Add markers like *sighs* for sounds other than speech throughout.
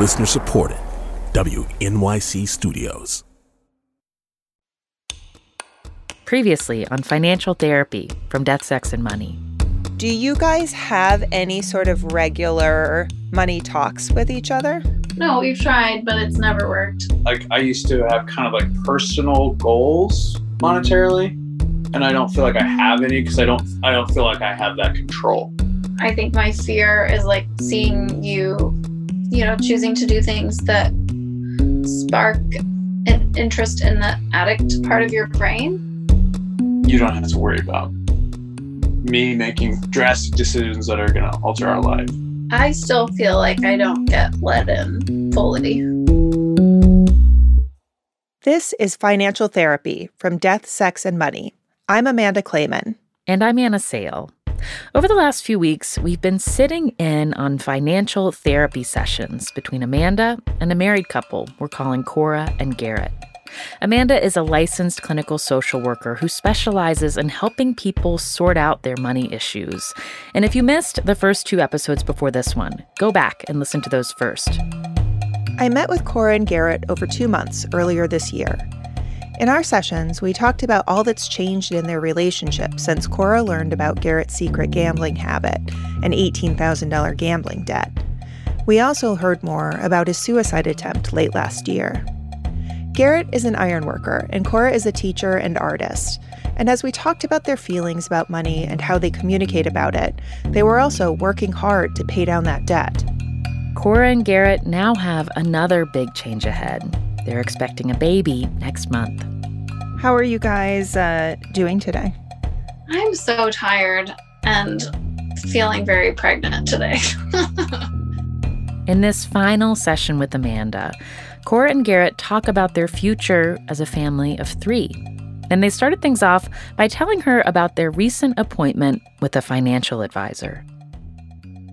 Listener supported. WNYC Studios. Previously on Financial Therapy from Death, Sex, and Money. Do you guys have any sort of regular money talks with each other? No, we've tried, but it's never worked. Like I used to have kind of like personal goals monetarily, and I don't feel like I have any because I don't I don't feel like I have that control. I think my fear is like seeing you, you know, choosing to do things that spark an interest in the addict part of your brain. You don't have to worry about me making drastic decisions that are going to alter our life. I still feel like I don't get let in fully. This is Financial Therapy from Death, Sex, and Money. I'm Amanda Clayman. And I'm Anna Sale. Over the last few weeks, we've been sitting in on financial therapy sessions between Amanda and a married couple we're calling Cora and Garrett. Amanda is a licensed clinical social worker who specializes in helping people sort out their money issues. And if you missed the first two episodes before this one, go back and listen to those first. I met with Cora and Garrett over two months earlier this year. In our sessions, we talked about all that's changed in their relationship since Cora learned about Garrett's secret gambling habit and $18,000 gambling debt. We also heard more about his suicide attempt late last year. Garrett is an ironworker, and Cora is a teacher and artist. And as we talked about their feelings about money and how they communicate about it, they were also working hard to pay down that debt. Cora and Garrett now have another big change ahead. They're expecting a baby next month. How are you guys uh, doing today? I'm so tired and feeling very pregnant today. *laughs* In this final session with Amanda, Cora and Garrett talk about their future as a family of three. And they started things off by telling her about their recent appointment with a financial advisor.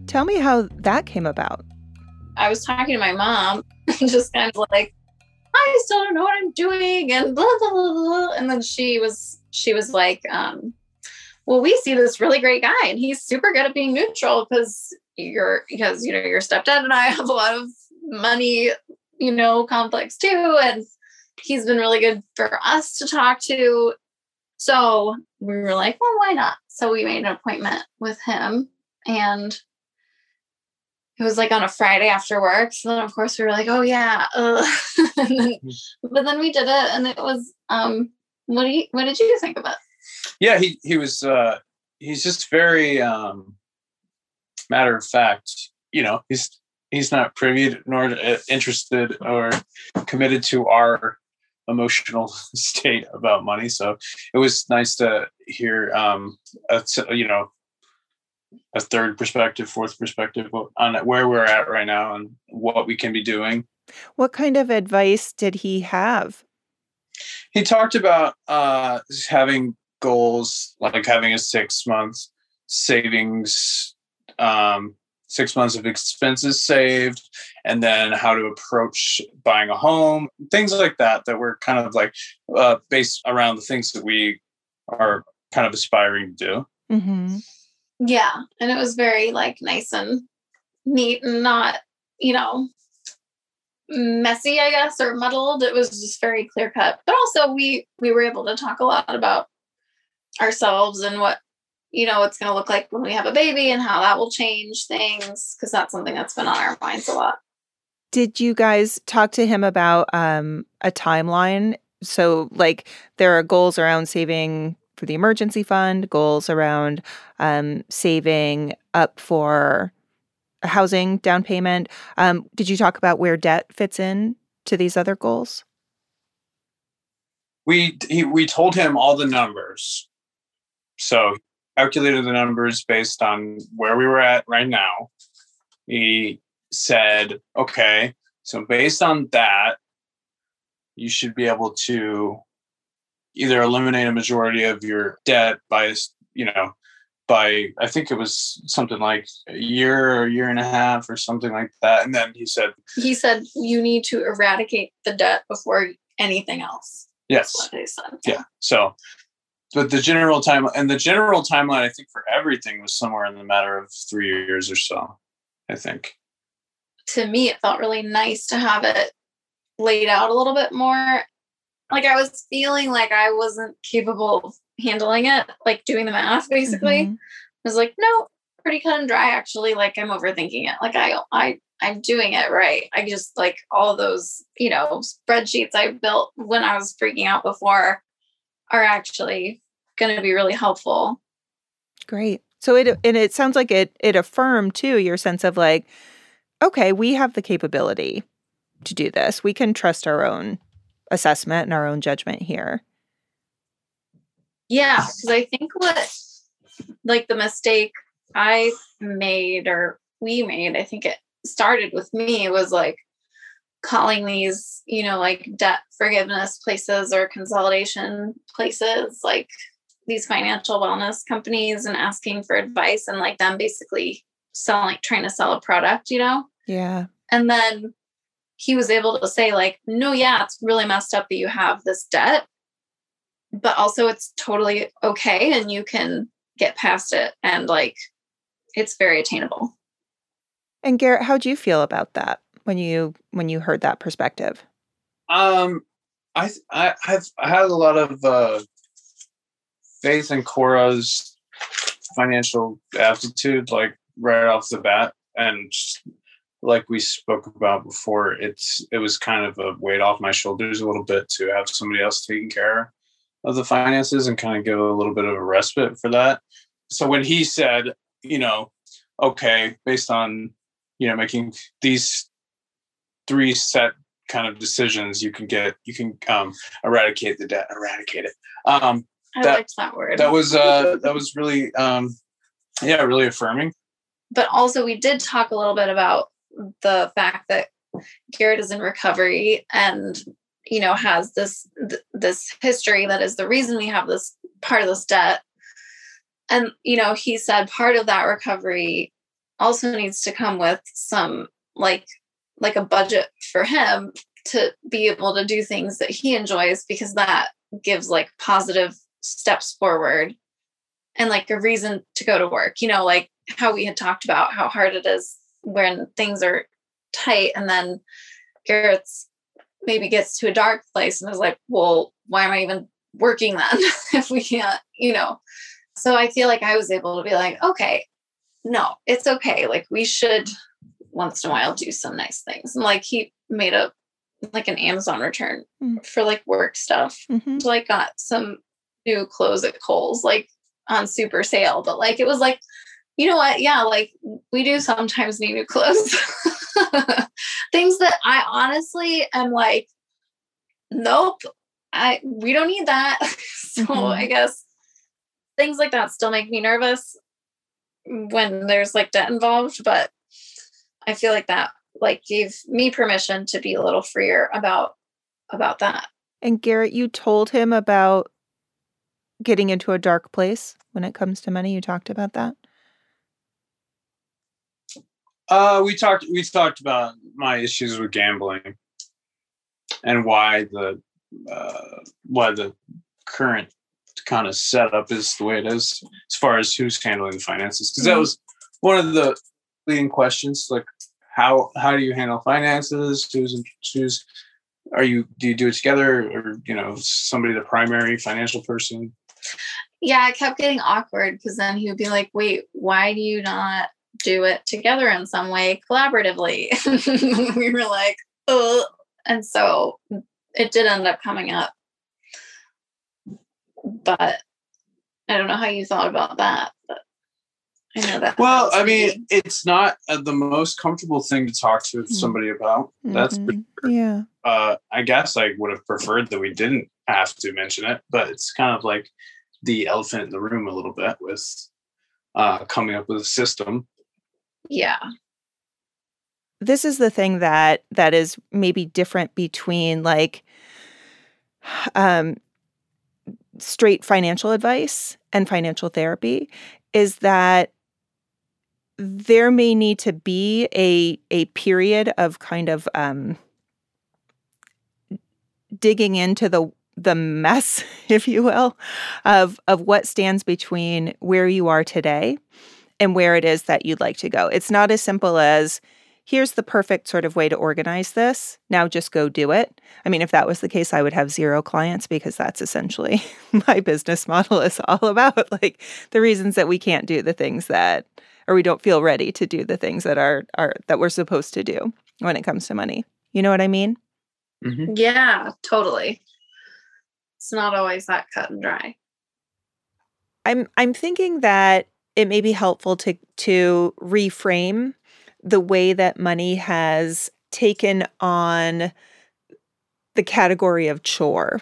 Tell me how that came about. I was talking to my mom, *laughs* just kind of like, I still don't know what I'm doing, and blah blah blah. blah. And then she was she was like, um, well, we see this really great guy, and he's super good at being neutral because you're because you know your stepdad and I *laughs* have a lot of money, you know, conflicts too, and he's been really good for us to talk to. So we were like, well, why not? So we made an appointment with him, and it was like on a Friday after work. So then of course we were like, oh yeah. then, *laughs* but then we did it and it was um what do you what did you think of it? Yeah, he he was uh he's just very um matter of fact, you know, he's he's not privy nor uh, interested or committed to our emotional *laughs* state about money. So it was nice to hear um a, you know a third perspective, fourth perspective on where we're at right now and what we can be doing. What kind of advice did he have? He talked about uh, having goals, like having a six months savings, um, six months of expenses saved, and then how to approach buying a home, things like that, that were kind of like uh, based around the things that we are kind of aspiring to do. Mm-hmm. Yeah. And it was very like nice and neat and not, you know, messy, I guess, or muddled. It was just very clear cut. But also we we were able to talk a lot about ourselves and what you know it's going to look like when we have a baby and how that will change things because that's something that's been on our minds a lot. Did you guys talk to him about um, a timeline? So, like, there are goals around saving for the emergency fund, goals around um, saving up for a housing down payment. Um, did you talk about where debt fits in to these other goals? We he, we told him all the numbers, so calculated the numbers based on where we were at right now. He said, "Okay, so based on that, you should be able to either eliminate a majority of your debt by you know by I think it was something like a year or a year and a half or something like that. And then he said he said you need to eradicate the debt before anything else. Yes. Yeah. So but the general time and the general timeline I think for everything was somewhere in the matter of three years or so. I think. to me, it felt really nice to have it laid out a little bit more. Like I was feeling like I wasn't capable of handling it, like doing the math basically. Mhm. I was like, no, pretty cut and dry actually. Like I'm overthinking it. Like I I I'm doing it right. I just like all those, you know, spreadsheets I built when I was freaking out before are actually going to be really helpful. Great. So it and it sounds like it it affirmed too your sense of like, okay, we have the capability to do this. We can trust our own assessment and our own judgment here. Yeah, because I think what like the mistake I made or we made, I think it started with me was like calling these, you know, like debt forgiveness places or consolidation places, like these financial wellness companies and asking for advice and like them basically selling trying to sell a product, you know? Yeah. And then he was able to say, like, no, yeah, it's really messed up that you have this debt, but also it's totally okay and you can get past it. And like, it's very attainable. And Garrett, how'd you feel about that when you when you heard that perspective? Um, I I have I had a lot of uh, faith in Cora's financial aptitude, like right off the bat, and just like we spoke about before, it's it was kind of a weight off my shoulders a little bit to have somebody else taking care of the finances and kind of give a little bit of a respite for that. So when he said, you know, okay, based on you know making these three set kind of decisions you can get you can um eradicate the debt eradicate it um I That- liked that word. that was uh *laughs* that was really um yeah really affirming but also we did talk a little bit about the fact that Garrett is in recovery and you know has this th- this history that is the reason we have this part of this debt. And you know he said part of that recovery also needs to come with some like like a budget for him to be able to do things that he enjoys because that gives like positive steps forward and like a reason to go to work. You know like how we had talked about how hard it is when things are tight and then Garrett's maybe gets to a dark place and is like, well, why am I even working then *laughs* if we can't, you know? So I feel like I was able to be like, okay, no, it's okay. Like we should once in a while do some nice things. And like he made a like an Amazon return Mm. for like work stuff. Mhm. So like got some new clothes at Kohl's, like on super sale. But like it was like, you know what? Yeah, like we do sometimes need new clothes. *laughs* Things that I honestly am like, nope, I we don't need that. *laughs* so Mhm. I guess things like that still make me nervous when there's like debt involved, but I feel like that like gave me permission to be a little freer about about that. And Garrett, you told him about getting into a dark place when it comes to money. You talked about that. Uh we talked we talked about my issues with gambling and why the uh why the current kind of setup is the way it is as far as who's handling the finances. Because that Mhm. was one of the leading questions like how how do you handle finances? Who's who's are you do you do it together or you know somebody the primary financial person? Yeah, it kept getting awkward because then he would be like, wait, why do you not do it together in some way collaboratively? *laughs* we were like, oh. And so it did end up coming up. But I don't know how you thought about that. But I know that. well i mean maybe- it's not uh, the most comfortable thing to talk to somebody about that's for Mhm. yeah. uh, I guess I would have preferred that we didn't have to mention it, but it's kind of like the elephant in the room a little bit with uh, coming up with a system. Yeah. this is the thing that that is maybe different between like um straight financial advice and financial therapy is that there may need to be a a period of kind of um digging into the the mess *laughs* if you will of of what stands between where you are today and where it is that you'd like to go it's not as simple as here's the perfect sort of way to organize this. Now just go do it. I mean, if that was the case, I would have zero clients because that's essentially *laughs* my business model is all about like the reasons that we can't do the things that or we don't feel ready to do the things that are are that we're supposed to do when it comes to money. You know what I mean? Mm-hmm. Yeah, totally. It's not always that cut and dry. I'm I'm thinking that it may be helpful to to reframe the way that money has taken on the category of chore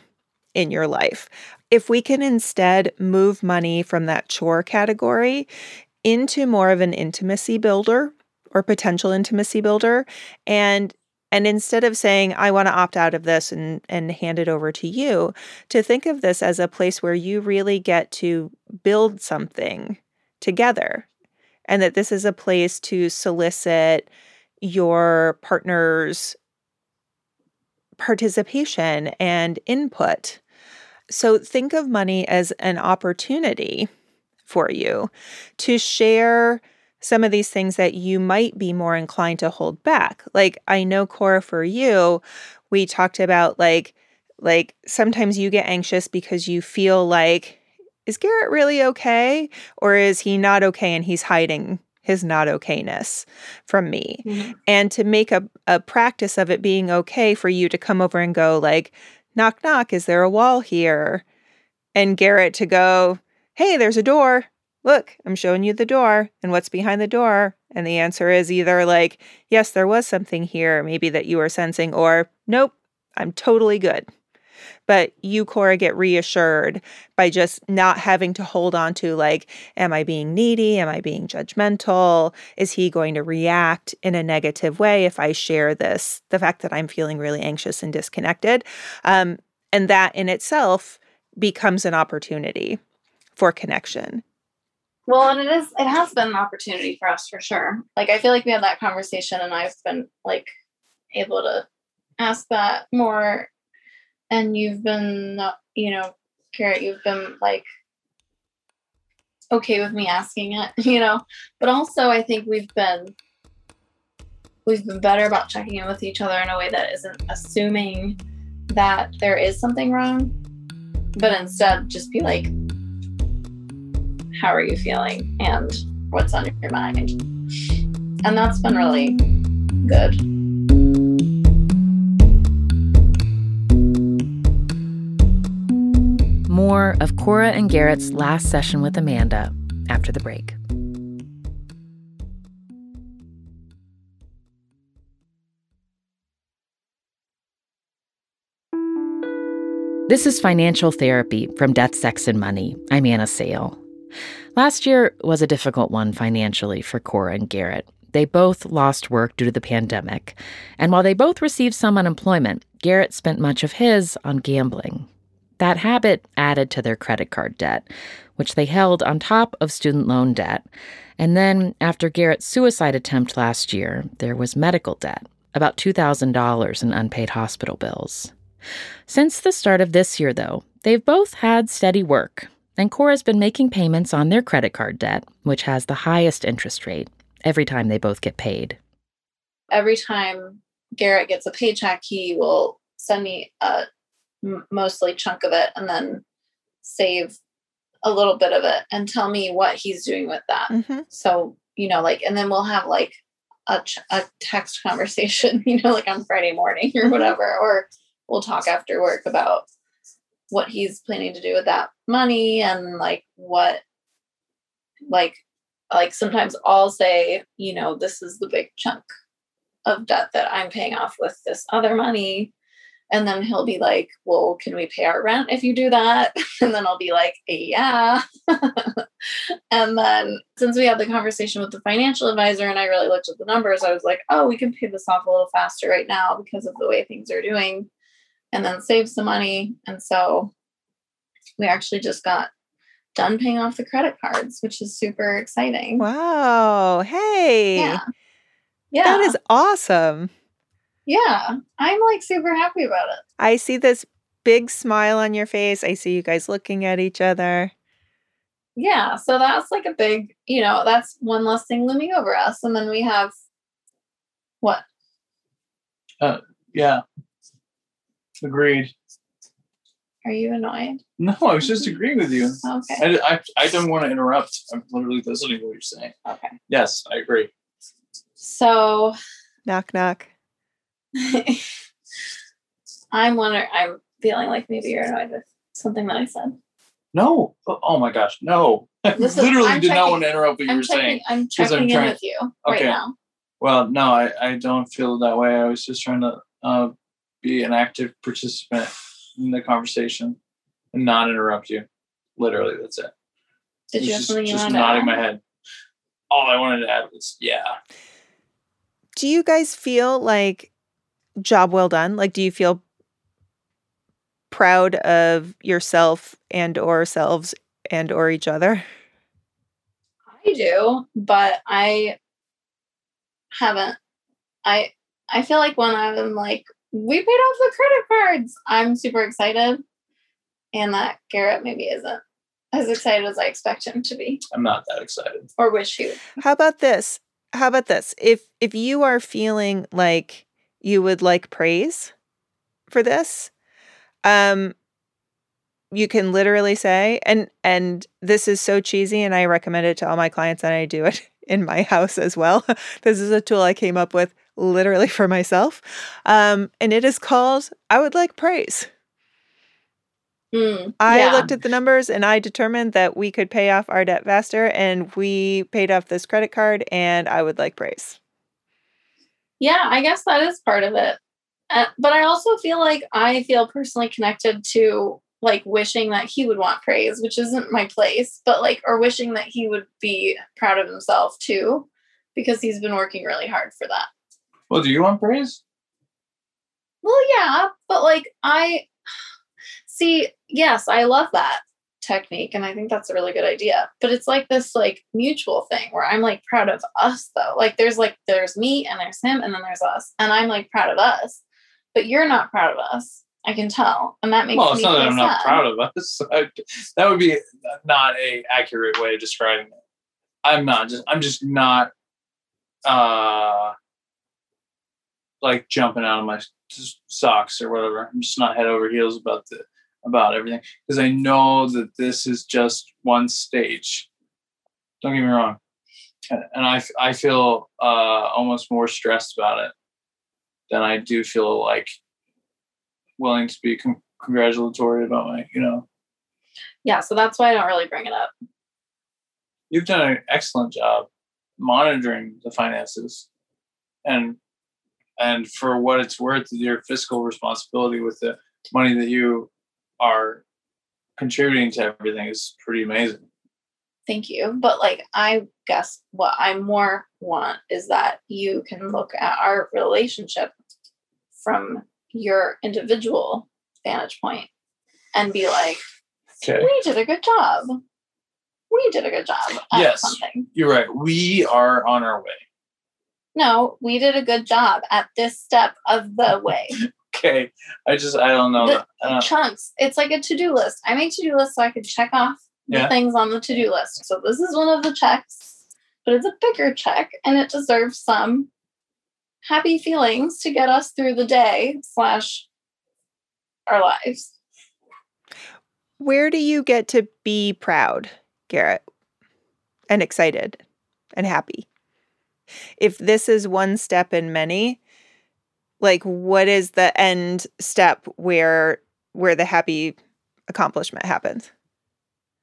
in your life. If we can instead move money from that chore category into more of an intimacy builder or potential intimacy builder and and instead of saying i want to opt out of this and and hand it over to you to think of this as a place where you really get to build something together and that this is a place to solicit your partner's participation and input so think of money as an opportunity for you to share some of these things that you might be more inclined to hold back. Like I know Cora for you, we talked about like like sometimes you get anxious because you feel like is Garrett really okay or is he not okay and he's hiding his not okayness from me. Mm-hmm. And to make a, a practice of it being okay for you to come over and go like knock knock is there a wall here? And Garrett to go hey, there's a door. Look, I'm showing you the door and what's behind the door. And the answer is either like, yes, there was something here, maybe that you were sensing, or nope, I'm totally good. But you, Cora, get reassured by just not having to hold on to, like, am I being needy? Am I being judgmental? Is he going to react in a negative way if I share this, the fact that I'm feeling really anxious and disconnected? Um, and that in itself becomes an opportunity for connection. Well, and it is it has been an opportunity for us for sure. Like I feel like we had that conversation and I've been like able to ask that more and you've been you know, Garrett, you've been like okay with me asking it, *laughs* you know. But also I think we've been we've been better about checking in with each other in a way that isn't assuming that there is something wrong, but instead just be like, how are you feeling and what's on your mind. And that's been really good. Of Cora and Garrett's last session with Amanda after the break. This is Financial Therapy from Death, Sex, and Money. I'm Anna Sale. Last year was a difficult one financially for Cora and Garrett. They both lost work due to the pandemic, and while they both received some unemployment, Garrett spent much of his on gambling. That habit added to their credit card debt, which they held on top of student loan debt. And then, after Garrett's suicide attempt last year, there was medical debt, about $2,000 in unpaid hospital bills. Since the start of this year, though, they've both had steady work, and Cora's been making payments on their credit card debt, which has the highest interest rate, every time they both get paid. Every time Garrett gets a paycheck, he will send me a mostly chunk of it and then save a little bit of it and tell me what he's doing with that. Mm-hmm. So, you know, like, and then we'll have like a, ch- a text *laughs* conversation, you know, like on Friday morning or mm-hmm. whatever, or we'll talk after work about what he's planning to do with that money and like what like like sometimes I'll say, you know, this is the big chunk of debt that I'm paying off with this other money. And then he'll be like, Well, can we pay our rent if you do that? *laughs* And then I'll be like, Yeah. *laughs* and then since we had the conversation with the financial advisor and I really looked at the numbers, I was like, Oh, we can pay this off a little faster right now because of the way things are doing and then save some money. And so we actually just got done paying off the credit cards, which is super exciting. Wow. Hey. Yeah. Yeah. That is awesome. Yeah. I'm like super happy about it. I see this big smile on your face. I see you guys looking at each other. Yeah. So that's like a big, you know, that's one less thing looming over us. And then we have What? Uh, yeah. Agreed. Are you annoyed? No, I was just *laughs* agreeing with you. Okay. I, I, I don't want to interrupt. I'm literally listening to what you're saying. Okay. Yes, I agree. So Knock, knock. *laughs* I'm wondering. I'm feeling like maybe you're annoyed with something that I said. No. Oh, oh my gosh, no. I *laughs* This is- literally I'm did not want to interrupt what you I'm were checking. saying. I'm 'cause I'm checking in trying- with you right Okay. now. Well, no, I, I don't feel that way. I was just trying to uh, be an active participant in the conversation and not interrupt you. Literally, that's it. Did you have just, something you just nodding to my head. All I wanted to add was, yeah. Do you guys feel like job well done? Like, do you feel proud of yourself and or selves and or each other? I do, but I haven't. I I feel like when I'm like, we paid off the credit cards, I'm super excited, and that Garrett maybe isn't as excited as I expect him to be I'm not that excited. or wish he would. How about this? How about this? If if you are feeling like you would like praise for this, um you can literally say and and this is so cheesy and I recommend it to all my clients and I do it *laughs* in my house as well. *laughs* this is a tool I came up with literally for myself. Um and it is called I would like praise. Mm, I yeah. looked at the numbers and I determined that we could pay off our debt faster and we paid off this credit card and I would like praise. Yeah, I guess that is part of it. Uh, but I also feel like I feel personally connected to like wishing that he would want praise, which isn't my place, but like, or wishing that he would be proud of himself too, because he's been working really hard for that. Well, do you want praise? Well, yeah, but like, I *sighs* see, yes, I love that technique and I think that's a really good idea. But it's like this like mutual thing where I'm like proud of us though. Like there's like there's me and there's him and then there's us. And I'm like proud of us. But you're not proud of us. I can tell. And that makes Well, me it's not that I'm not proud of us. *laughs* I, that would be not a accurate way of describing it. I'm not just. I'm just not. Uh, like jumping out of my socks or whatever. I'm just not head over heels about the about everything because I know that this is just one stage. Don't get me wrong, and, and I I feel uh, almost more stressed about it than I do feel like willing to be con- congratulatory about my, you know, Yeah, so that's why I don't really bring it up. you've done an excellent job monitoring the finances and and for what it's worth your fiscal responsibility with the money that you are contributing to everything is pretty amazing Thank you. But like I guess what I more want is that you can mm-hmm. look at our relationship from your individual vantage point and be like, okay we did a good job. We did a good job at Yes. something. you're right we are on our way No, we did a good job at this step of the *laughs* way. Okay i just i don't know The that. I don't- chunks. It's like a to-do list. I make to-do lists so I can check off the Yeah. things on the to-do list. So this is one of the checks, but it's a bigger check and it deserves some happy feelings to get us through the day slash our lives. Where do you get to be proud, Garrett? And excited and happy? If this is one step in many, like what is the end step where where the happy accomplishment happens?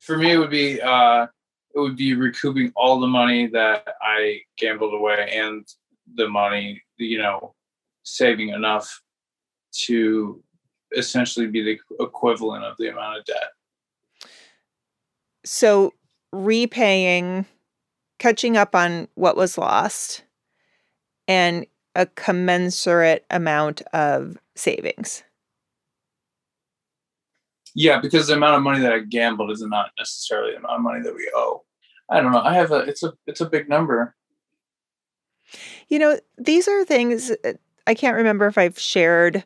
for me it would be uh it would be recouping all the money that i gambled away and the money you know saving enough to essentially be the equivalent of the amount of debt So repaying, catching up on what was lost, and a commensurate amount of savings. yeah because the amount of money that i gambled is not necessarily the amount of money that we owe i don't know i have a it's a it's a big number You know, these are things uh, I can't remember if I've shared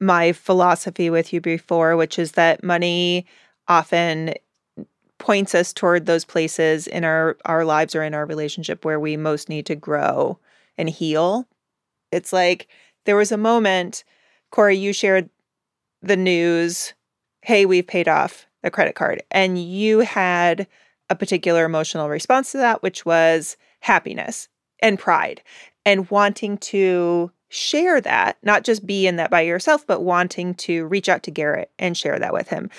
my philosophy with you before, which is that money often points us toward those places in our our lives or in our relationship where we most need to grow and heal. It's like there was a moment, Cora, you shared the news, hey, we've paid off the credit card. And you had a particular emotional response to that, which was happiness and pride and wanting to share that, not just be in that by yourself, but wanting to reach out to Garrett and share that with him.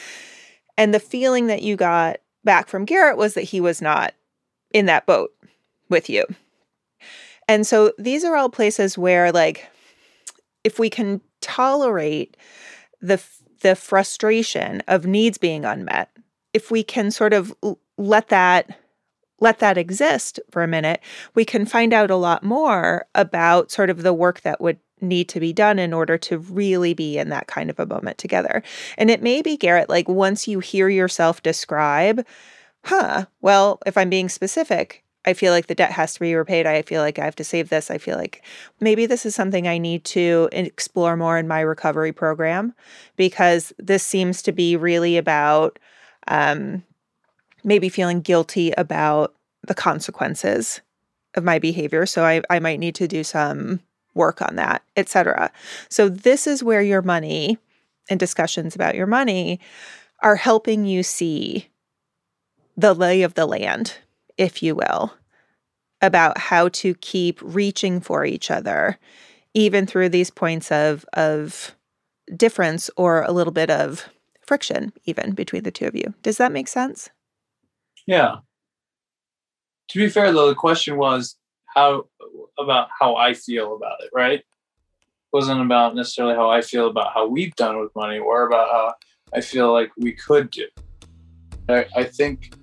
And the feeling that you got back from Garrett was that he was not in that boat with you. And so these are all places where, like, if we can tolerate the the frustration of needs being unmet, if we can sort of let that let that exist for a minute, we can find out a lot more about sort of the work that would need to be done in order to really be in that kind of a moment together. And it may be, Garrett, like once you hear yourself describe, huh, well, if I'm being specific, I feel like the debt has to be repaid. I feel like I have to save this. I feel like maybe this is something I need to explore more in my recovery program because this seems to be really about um, maybe feeling guilty about the consequences of my behavior. So I, I might need to do some work on that, etc. So this is where your money and discussions about your money are helping you see the lay of the land if you will, about how to keep reaching for each other, even through these points of, of difference or a little bit of friction, even between the two of you. Does that make sense? Yeah. To be fair, though, the question was how about how I feel about it, right? It wasn't about necessarily how I feel about how we've done with money or about how I feel like we could do. I, I think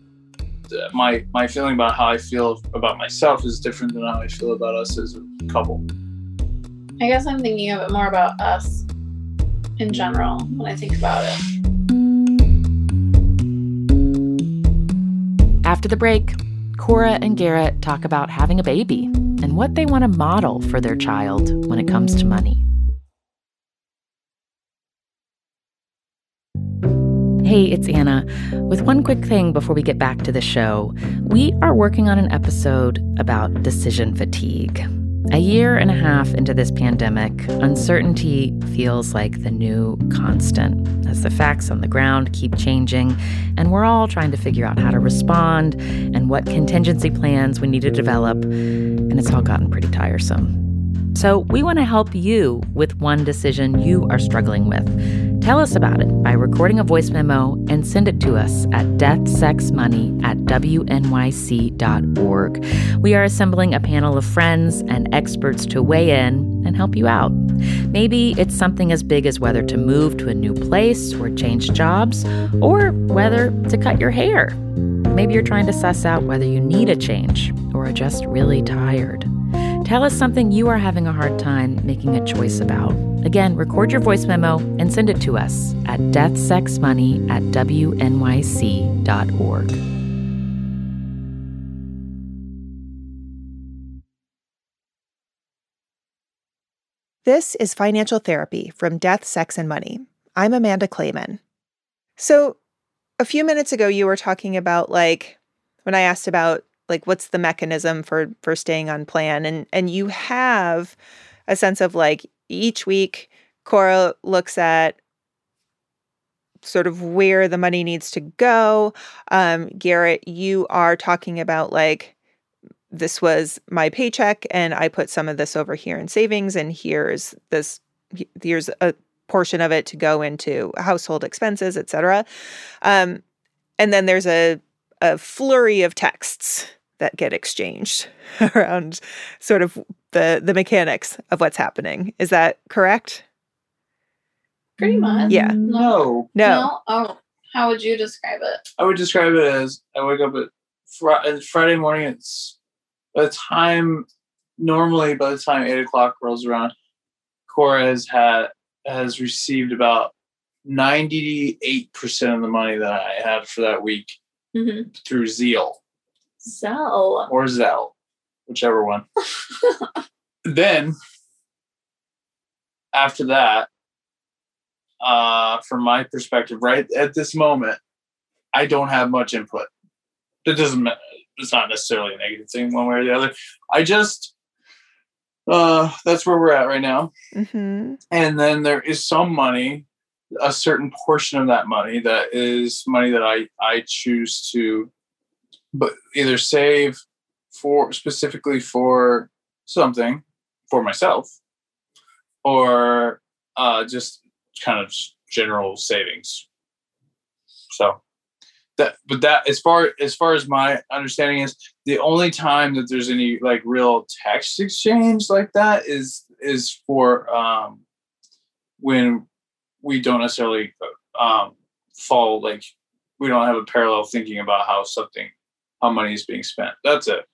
Uh, my my feeling about how I feel about myself is different than how I feel about us as a couple. I guess I'm thinking of it more about us in general when I think about it. After the break, Cora and Garrett talk about having a baby and what they want to model for their child when it comes to money. Hey, it's Anna. With one quick thing before we get back to the show, we are working on an episode about decision fatigue. A year and a half into this pandemic, uncertainty feels like the new constant as the facts on the ground keep changing, and we're all trying to figure out how to respond and what contingency plans we need to develop, and it's all gotten pretty tiresome. So, we want to help you with one decision you are struggling with. Tell us about it by recording a voice memo and send it to us at deathsexmoney at wnyc.org. We are assembling a panel of friends and experts to weigh in and help you out. Maybe it's something as big as whether to move to a new place or change jobs, or whether to cut your hair. Maybe you're trying to suss out whether you need a change or are just really tired. Tell us something you are having a hard time making a choice about. Again, record your voice memo and send it to us at deathsexmoney at wnyc.org. This is Financial Therapy from Death, Sex, and Money. I'm Amanda Clayman. So, a few minutes ago, you were talking about like when I asked about like what's the mechanism for for staying on plan and and you have a sense of like each week Cora looks at sort of where the money needs to go. Um, Garrett, you are talking about like this was my paycheck and I put some of this over here in savings and here's this here's a portion of it to go into household expenses, etc. Um, and then there's a a flurry of texts that get exchanged *laughs* around sort of the the mechanics of what's happening. Is that correct? Pretty much. Yeah. No. No. No. Oh, how would you describe it? I would describe it as I wake up at fr- Friday morning. It's by the time normally by the time eight o'clock rolls around, Cora has had has received about ninety eight percent of the money that I had for that week Mm-hmm. through Zeal So, or Zelle, whichever one. *laughs* then after that, uh, from my perspective, right at this moment, I don't have much input. It doesn't. It's not necessarily a negative thing, one way or the other. I just uh, that's where we're at right now. hmm And then there is some money, a certain portion of that money that is money that I I choose to, but either save for specifically for something for myself, or uh, just kind of general savings. So that, but that as far as far as my understanding is, the only time that there's any like real text exchange like that is is for um, when we don't necessarily um, fall like we don't have a parallel thinking about how something how money is being spent. That's it.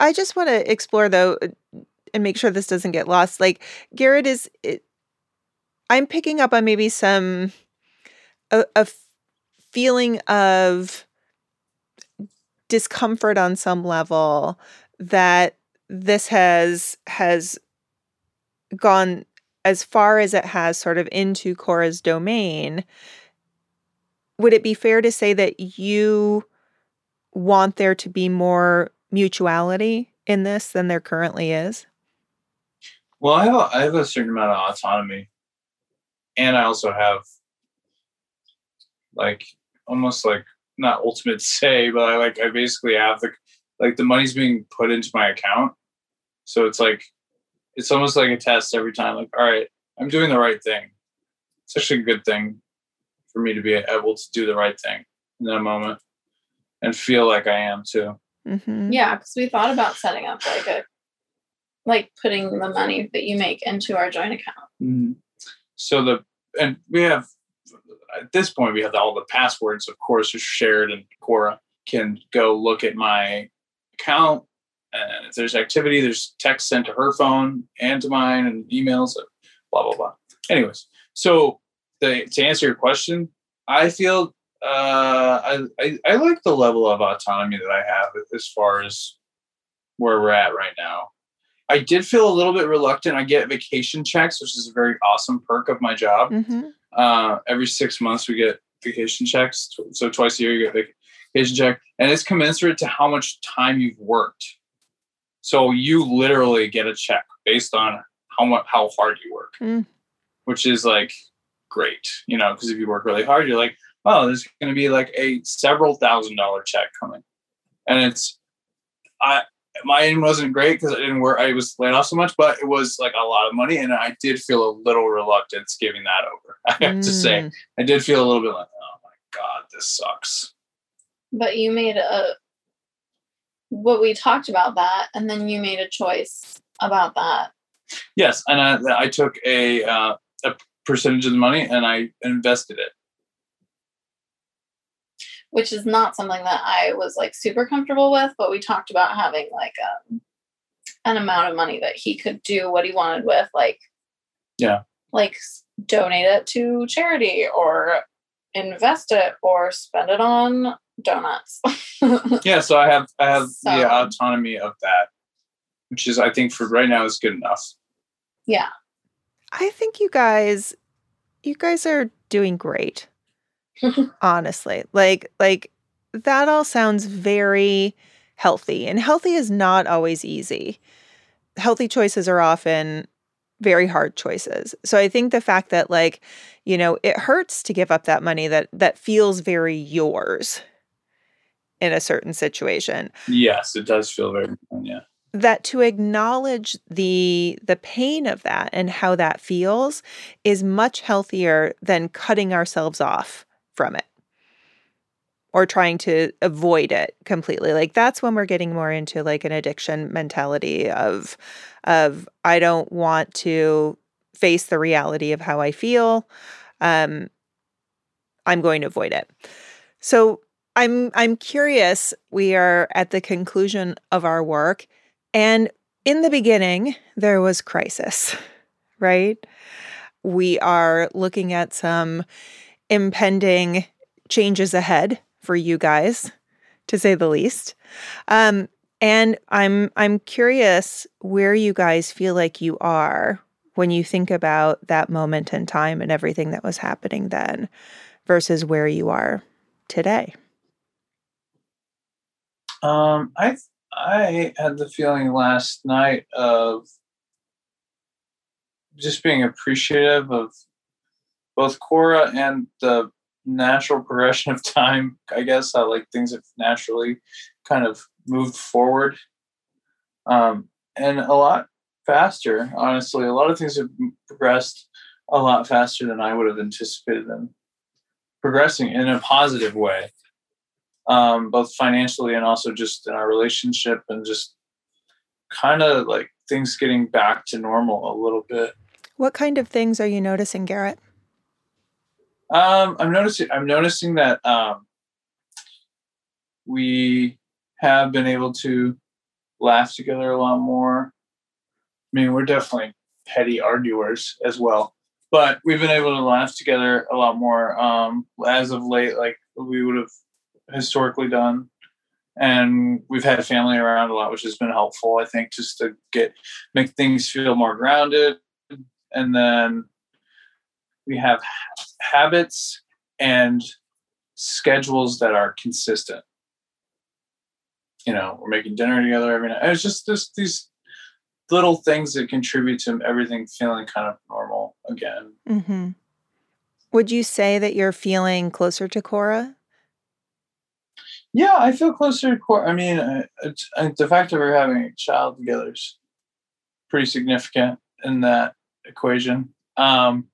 I just want to explore though uh, and make sure this doesn't get lost. Like Garrett is, it, I'm picking up on maybe some a feeling of discomfort on some level that this has has gone as far as it has sort of into Cora's domain. Would it be fair to say that you want there to be more mutuality in this than there currently is? Well, I have a, I have a certain amount of autonomy, and I also have like almost like not ultimate *laughs* say, but I like I basically have the like the money's being put into my account, so it's like it's almost like a test every time. Like, all right, I'm doing the right thing. It's actually a good thing for me to be able to do the right thing in that moment and feel like I am too. Mm-hmm. Yeah, because we thought about setting up like a like putting the money that you make into our joint account. Mhm. So the and we have at this point we have all the passwords, of course, are shared, and Cora can go look at my account. And if there's activity, there's text sent to her phone and to mine, and emails, blah blah blah. Anyways, so the, to answer your question, I feel uh, I, I I like the level of autonomy that I have as far as where we're at right now. I did feel a little bit reluctant. I get vacation checks, which is a very awesome perk of my job. Mm-hmm. Uh, every six months, we get vacation checks. So twice a year, you get vacation check, and it's commensurate to how much time you've worked. So you literally get a check based on how much how hard you work, Mm. which is like great, you know, because if you work really hard, you're like, oh, there's going to be like a several thousand dollar check coming, and it's I mine wasn't great because I didn't work. I was laid off so much, but it was like a lot of money, and I did feel a little reluctance giving that over. *laughs* I have to say, Mm. I did feel a little bit like, oh my god, this sucks. But you made a what we talked about that, and then you made a choice about that. Yes, and I, I took a uh, a percentage of the money and I invested it. Which is not something that I was like super comfortable with, but we talked about having like um, an amount of money that he could do what he wanted with, like, Yeah. like donate it to charity or invest it or spend it on donuts. *laughs* Yeah, so I have I have the autonomy of that, which is I think for right now is good enough. yeah. I think you guys, you guys are doing great. *laughs* honestly, like like that all sounds very healthy, and healthy is not always easy. Healthy choices are often very hard choices. So I think the fact that like, you know, it hurts to give up that money that that feels very yours in a certain situation. Yes, it does feel very yeah. that to acknowledge the the pain of that and how that feels is much healthier than cutting ourselves off from it or trying to avoid it completely. Like that's when we're getting more into like an addiction mentality of of i don't want to face the reality of how i feel. Um i'm going to avoid it. So i'm i'm curious we are at the conclusion of our work and in the beginning, there was crisis, *laughs* right? We are looking at some impending changes ahead for you guys, to say the least. Um, and I'm I'm curious where you guys feel like you are when you think about that moment in time and everything that was happening then versus where you are today. Um, I I had the feeling last night of just being appreciative of both Cora and the natural progression of time. I guess how like things have naturally kind of moved forward, um, and a lot faster. Honestly, a lot of things have progressed a lot faster than I would have anticipated them progressing in a positive way, um, both financially and also just in our relationship and just kind of like things getting back to normal a little bit. What kind of things are you noticing, Garrett? Um, I'm noticing. I'm noticing that um, we have been able to laugh together a lot more. I mean, we're definitely petty arguers as well, but we've been able to laugh together a lot more um, as of late, like we would have historically done. And we've had family around a lot, which has been helpful, I think, just to get make things feel more grounded. And then we have habits and schedules that are consistent. You know, we're making dinner together every night. It's just just these little things that contribute to everything feeling kind of normal again. Mm-hmm. Would you say that you're feeling closer to Cora? Yeah, I feel closer to Cora. I mean, it's, uh, the fact that we're having a child together is pretty significant in that equation. Um,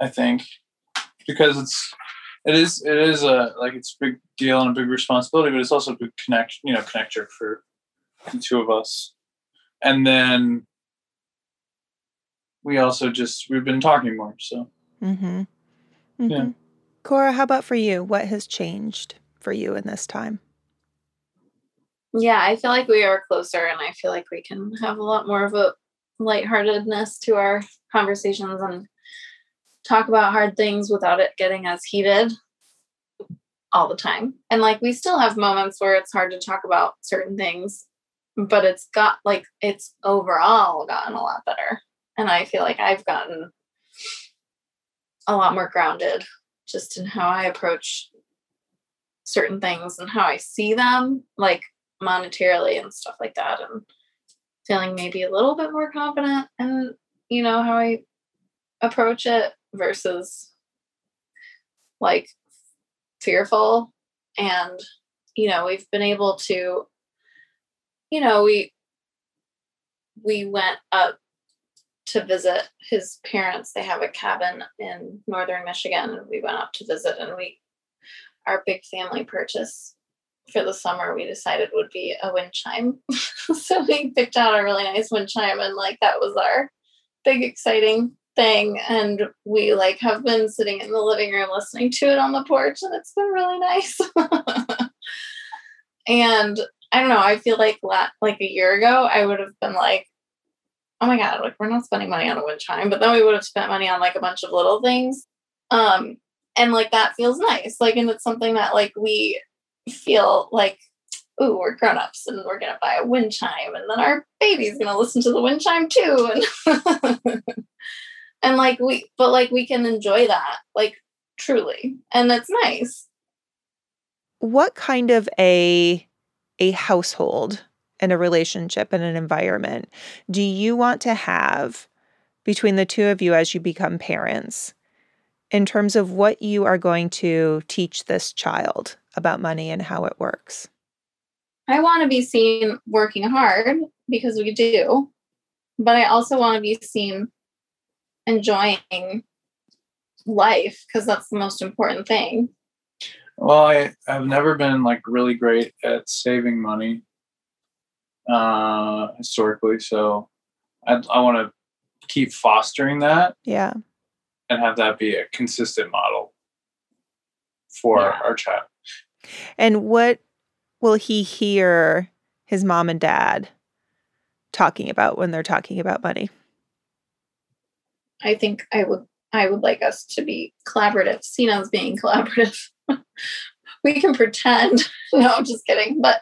I think because it's it is it is a like it's a big deal and a big responsibility, but it's also a big connection, you know, connector for the two of us. And then we also just we've been talking more, so Mm-hmm. mm-hmm. Yeah. Cora, how about for you? What has changed for you in this time? Yeah, I feel like we are closer and I feel like we can have a lot more of a lightheartedness to our conversations and talk about hard things without it getting as heated all the time. And like we still have moments where it's hard to talk about certain things, but it's got like it's overall gotten a lot better. And I feel like I've gotten a lot more grounded just in how I approach certain things and how I see them, like monetarily and stuff like that. And feeling maybe a little bit more confident in, you know, how I approach it versus like fearful. And, you know, we've been able to, you know, we we went up to visit his parents. They have a cabin in northern Michigan, and we went up to visit. And we, our big family purchase for the summer, we decided would be a wind chime. *laughs* so we picked out a really nice wind chime, and like that was our big exciting thing. And we like have been sitting in the living room listening to it on the porch, and it's been really nice. *laughs* and I don't know. I feel like la- like a year ago, I would have been like, "Oh my god, like we're not spending money on a wind chime," but then we would have spent money on like a bunch of little things, um, and like that feels nice. Like, and it's something that like we feel like, "Ooh, we're grown ups, and we're gonna buy a wind chime, and then our baby's gonna listen to the wind chime too," and *laughs* and like we, but like we can enjoy that, like truly, and that's nice. What kind of a a household and a relationship and an environment do you want to have between the two of you as you become parents in terms of what you are going to teach this child about money and how it works? I want to be seen working hard because we do, but I also want to be seen enjoying life because that's the most important thing. Well, I I've never been like really great at saving money uh, historically, so I, I want to keep fostering that Yeah. and have that be a consistent model for Yeah. our child. And what will he hear his mom and dad talking about when they're talking about money? I think I would I would like us to be collaborative, seen as being *laughs* collaborative. we can pretend. *laughs* no, I'm just kidding. But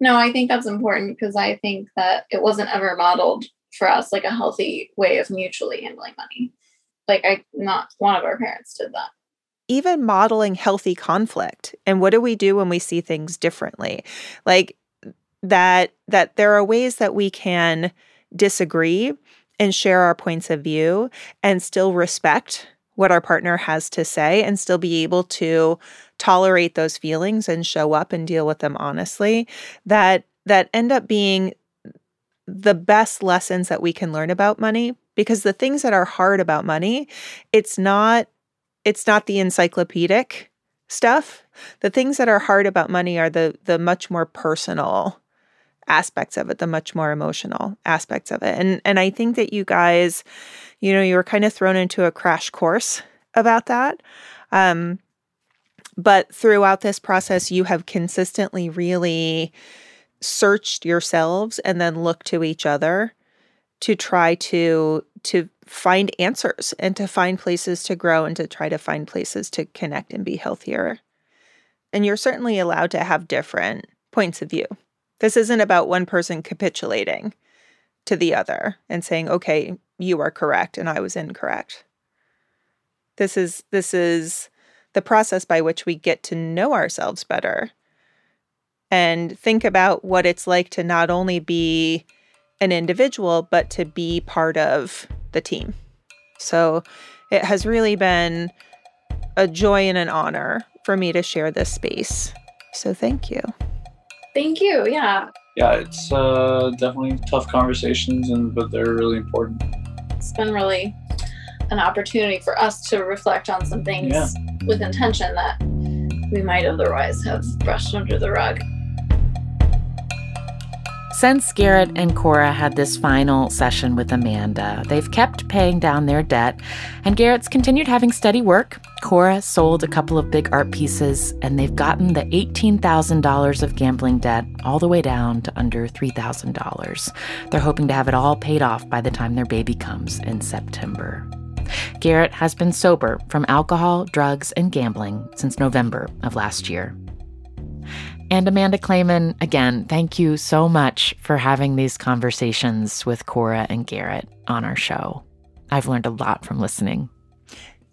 no, I think that's important because I think that it wasn't ever modeled for us like a healthy way of mutually handling money. Like I not one of our parents did that. even modeling healthy conflict and what do we do when we see things differently like that that there are ways that we can disagree and share our points of view and still respect what our partner has to say and still be able to tolerate those feelings and show up and deal with them honestly that that end up being the best lessons that we can learn about money. Because the things that are hard about money it's not it's not the encyclopedic stuff. The things that are hard about money are the the much more personal aspects of it the much more emotional aspects of it and and i think that you guys you know you were kind of thrown into a crash course about that um but throughout this process you have consistently really searched yourselves and then looked to each other to try to to find answers and to find places to grow and to try to find places to connect and be healthier. And you're certainly allowed to have different points of view. This isn't about one person capitulating to the other and saying, "Okay, you are correct and I was incorrect." This is this is the process by which we get to know ourselves better and think about what it's like to not only be an individual, but to be part of the team. So it has really been a joy and an honor for me to share this space. So thank you. Thank you. Yeah. Yeah, it's uh, definitely tough conversations, and but they're really important. It's been really an opportunity for us to reflect on some things Yeah. with intention that we might otherwise have brushed under the rug. Since Garrett and Cora had this final session with Amanda, they've kept paying down their debt, and Garrett's continued having steady work. Cora sold a couple of big art pieces, and they've gotten the $18,000 of gambling debt all the way down to under $3,000. They're hoping to have it all paid off by the time their baby comes in September. Garrett has been sober from alcohol, drugs, and gambling since November of last year. And Amanda Clayman, again, thank you so much for having these conversations with Cora and Garrett on our show. I've learned a lot from listening.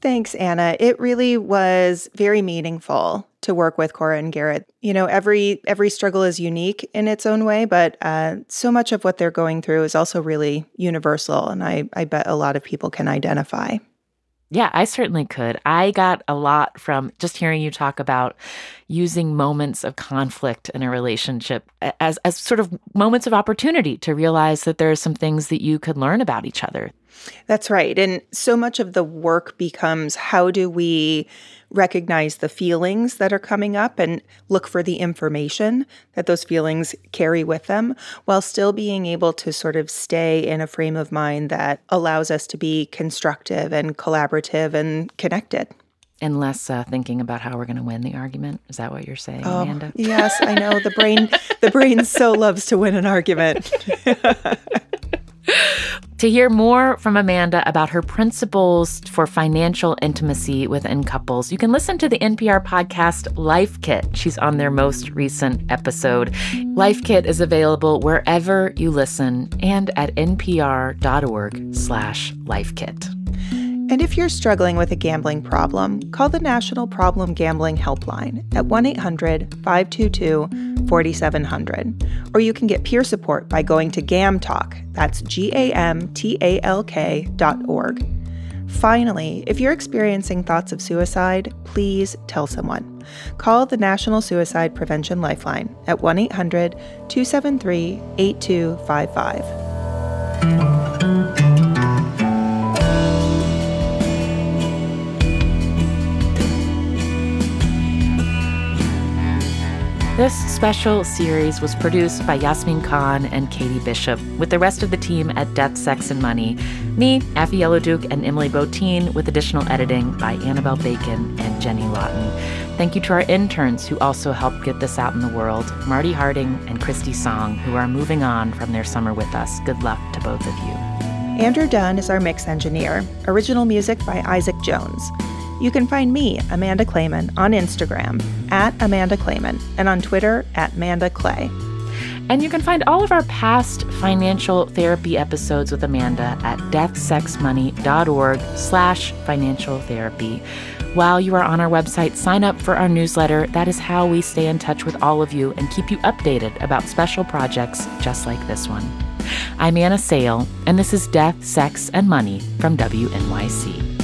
Thanks, Anna. It really was very meaningful to work with Cora and Garrett. You know, every every struggle is unique in its own way, but uh, so much of what they're going through is also really universal, and I I bet a lot of people can identify. Yeah, I certainly could. I got a lot from just hearing you talk about using moments of conflict in a relationship as, as sort of moments of opportunity to realize that there are some things that you could learn about each other. That's right. And so much of the work becomes how do we recognize the feelings that are coming up and look for the information that those feelings carry with them while still being able to sort of stay in a frame of mind that allows us to be constructive and collaborative and connected. And less uh, thinking about how we're going to win the argument. Is that what you're saying, Amanda? Yes, I know the brain the brain so loves to win an argument. *laughs* *laughs* To hear more from Amanda about her principles for financial intimacy within couples, you can listen to the NPR podcast Life Kit. She's on their most recent episode. Life Kit is available wherever you listen and at npr.org slash lifekit. And if you're struggling with a gambling problem, call the National Problem Gambling Helpline at 1 800 522 4700. Or you can get peer support by going to GamTalk, that's G A M T A L K dot org. Finally, if you're experiencing thoughts of suicide, please tell someone. Call the National Suicide Prevention Lifeline at 1 800 273 8255. This special series was produced by Yasmeen Khan and Katie Bishop, with the rest of the team at Death, Sex, and Money. Me, Afi Yellow-Duke, and Emily Botein, with additional editing by Annabel Bacon and Jenny Lawton. Thank you to our interns who also helped get this out in the world Marty Harding and Christy Song, who are moving on from their summer with us. Good luck to both of you. Andrew Dunn is our mix engineer. Original music by Isaac Jones. You can find me, Amanda Clayman, on Instagram at Amanda Clayman and on Twitter at Amanda Clay. And you can find all of our past financial therapy episodes with Amanda at deathsexmoney.org slash financial therapy. While you are on our website, sign up for our newsletter. That is how we stay in touch with all of you and keep you updated about special projects just like this one. I'm Anna Sale, and this is Death, Sex, and Money from WNYC.